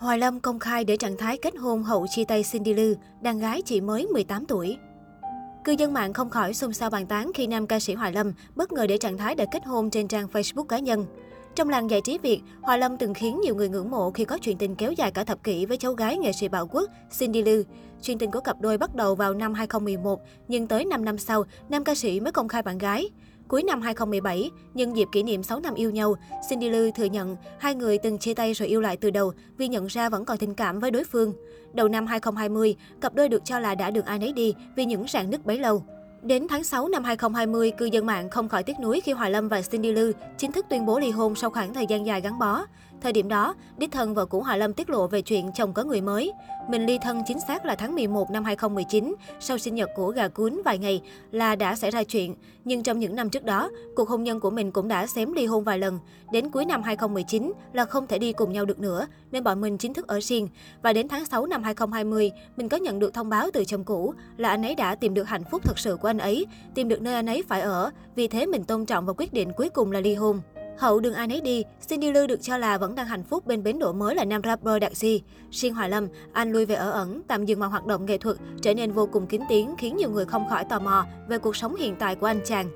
Hoài Lâm công khai để trạng thái kết hôn hậu chia tay Cindy Lư, đàn gái chỉ mới 18 tuổi. Cư dân mạng không khỏi xôn xao bàn tán khi nam ca sĩ Hoài Lâm bất ngờ để trạng thái đã kết hôn trên trang Facebook cá nhân. Trong làng giải trí Việt, Hoài Lâm từng khiến nhiều người ngưỡng mộ khi có chuyện tình kéo dài cả thập kỷ với cháu gái nghệ sĩ Bảo quốc Cindy Lư. Chuyện tình của cặp đôi bắt đầu vào năm 2011, nhưng tới 5 năm sau, nam ca sĩ mới công khai bạn gái. Cuối năm 2017, nhân dịp kỷ niệm 6 năm yêu nhau, Cindy Lư thừa nhận hai người từng chia tay rồi yêu lại từ đầu vì nhận ra vẫn còn tình cảm với đối phương. Đầu năm 2020, cặp đôi được cho là đã được ai nấy đi vì những rạn nứt bấy lâu. Đến tháng 6 năm 2020, cư dân mạng không khỏi tiếc nuối khi Hoài Lâm và Cindy Lư chính thức tuyên bố ly hôn sau khoảng thời gian dài gắn bó. Thời điểm đó, đích thân vợ cũ Hoài Lâm tiết lộ về chuyện chồng có người mới. Mình ly thân chính xác là tháng 11 năm 2019, sau sinh nhật của gà cuốn vài ngày là đã xảy ra chuyện. Nhưng trong những năm trước đó, cuộc hôn nhân của mình cũng đã xém ly hôn vài lần. Đến cuối năm 2019 là không thể đi cùng nhau được nữa, nên bọn mình chính thức ở riêng. Và đến tháng 6 năm 2020, mình có nhận được thông báo từ chồng cũ là anh ấy đã tìm được hạnh phúc thật sự của anh ấy, tìm được nơi anh ấy phải ở. Vì thế mình tôn trọng và quyết định cuối cùng là ly hôn. Hậu đường ai nấy đi, Cindy Lư được cho là vẫn đang hạnh phúc bên bến đỗ mới là nam rapper Đạt Di. Riêng Hoài Lâm, anh lui về ở ẩn, tạm dừng mọi hoạt động nghệ thuật, trở nên vô cùng kín tiếng, khiến nhiều người không khỏi tò mò về cuộc sống hiện tại của anh chàng.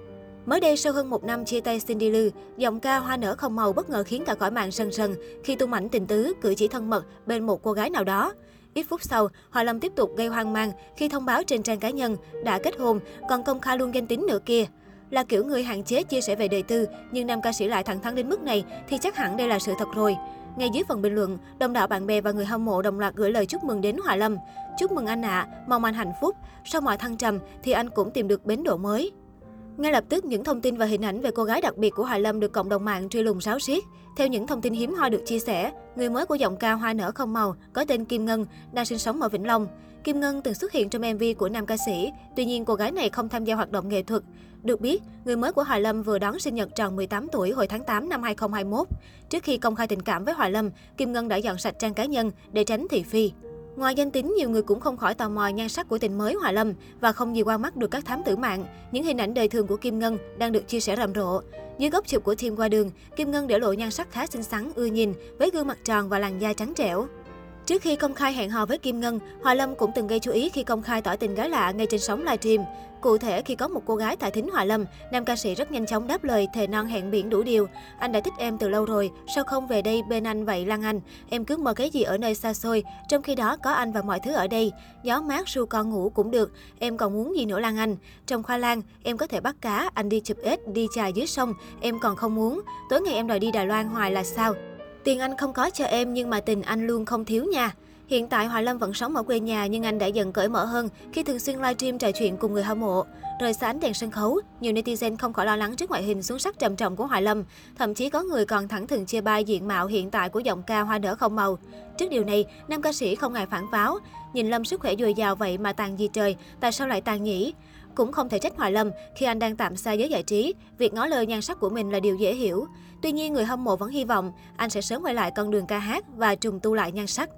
Mới đây, sau hơn một năm chia tay Cindy Lư, giọng ca hoa nở không màu bất ngờ khiến cả cõi mạng sân sân khi tung ảnh tình tứ, cử chỉ thân mật bên một cô gái nào đó. Ít phút sau, Hòa Lâm tiếp tục gây hoang mang khi thông báo trên trang cá nhân đã kết hôn, còn công khai luôn danh tính nữa kia. Là kiểu người hạn chế chia sẻ về đời tư, nhưng nam ca sĩ lại thẳng thắn đến mức này thì chắc hẳn đây là sự thật rồi. Ngay dưới phần bình luận, đông đảo bạn bè và người hâm mộ đồng loạt gửi lời chúc mừng đến Hoài Lâm. Chúc mừng anh ạ, à, mong anh hạnh phúc. Sau mọi thăng trầm thì anh cũng tìm được bến độ mới. Ngay lập tức, những thông tin và hình ảnh về cô gái đặc biệt của Hoài Lâm được cộng đồng mạng truy lùng sáo xiết. Theo những thông tin hiếm hoi được chia sẻ, người mới của giọng ca hoa nở không màu có tên Kim Ngân đang sinh sống ở Vĩnh Long. Kim Ngân từng xuất hiện trong MV của nam ca sĩ, tuy nhiên cô gái này không tham gia hoạt động nghệ thuật. Được biết, người mới của Hoài Lâm vừa đón sinh nhật tròn 18 tuổi hồi tháng 8 năm 2021. Trước khi công khai tình cảm với Hoài Lâm, Kim Ngân đã dọn sạch trang cá nhân để tránh thị phi. Ngoài danh tính, nhiều người cũng không khỏi tò mò nhan sắc của tình mới Hòa Lâm và không gì qua mắt được các thám tử mạng. Những hình ảnh đời thường của Kim Ngân đang được chia sẻ rầm rộ. Dưới góc chụp của team qua đường, Kim Ngân để lộ nhan sắc khá xinh xắn, ưa nhìn, với gương mặt tròn và làn da trắng trẻo. Trước khi công khai hẹn hò với Kim Ngân, Hòa Lâm cũng từng gây chú ý khi công khai tỏ tình gái lạ ngay trên sóng livestream. Cụ thể, khi có một cô gái tại thính Hòa Lâm, nam ca sĩ rất nhanh chóng đáp lời thề non hẹn biển đủ điều. Anh đã thích em từ lâu rồi, sao không về đây bên anh vậy Lan Anh? Em cứ mơ cái gì ở nơi xa xôi, trong khi đó có anh và mọi thứ ở đây. Gió mát ru con ngủ cũng được, em còn muốn gì nữa Lan Anh? Trong khoa lan, em có thể bắt cá, anh đi chụp ếch, đi chài dưới sông, em còn không muốn. Tối ngày em đòi đi Đài Loan hoài là sao? Tiền anh không có cho em nhưng mà tình anh luôn không thiếu nha. Hiện tại Hoài Lâm vẫn sống ở quê nhà nhưng anh đã dần cởi mở hơn khi thường xuyên livestream trò chuyện cùng người hâm mộ. Rời xa ánh đèn sân khấu, nhiều netizen không khỏi lo lắng trước ngoại hình xuống sắc trầm trọng của Hoài Lâm. Thậm chí có người còn thẳng thừng chia bai diện mạo hiện tại của giọng ca hoa nở không màu. Trước điều này, nam ca sĩ không ngại phản pháo. Nhìn Lâm sức khỏe dồi dào vậy mà tàn gì trời, tại sao lại tàn nhỉ? Cũng không thể trách Hoài Lâm khi anh đang tạm xa giới giải trí, việc ngó lời nhan sắc của mình là điều dễ hiểu. Tuy nhiên, người hâm mộ vẫn hy vọng anh sẽ sớm quay lại con đường ca hát và trùng tu lại nhan sắc.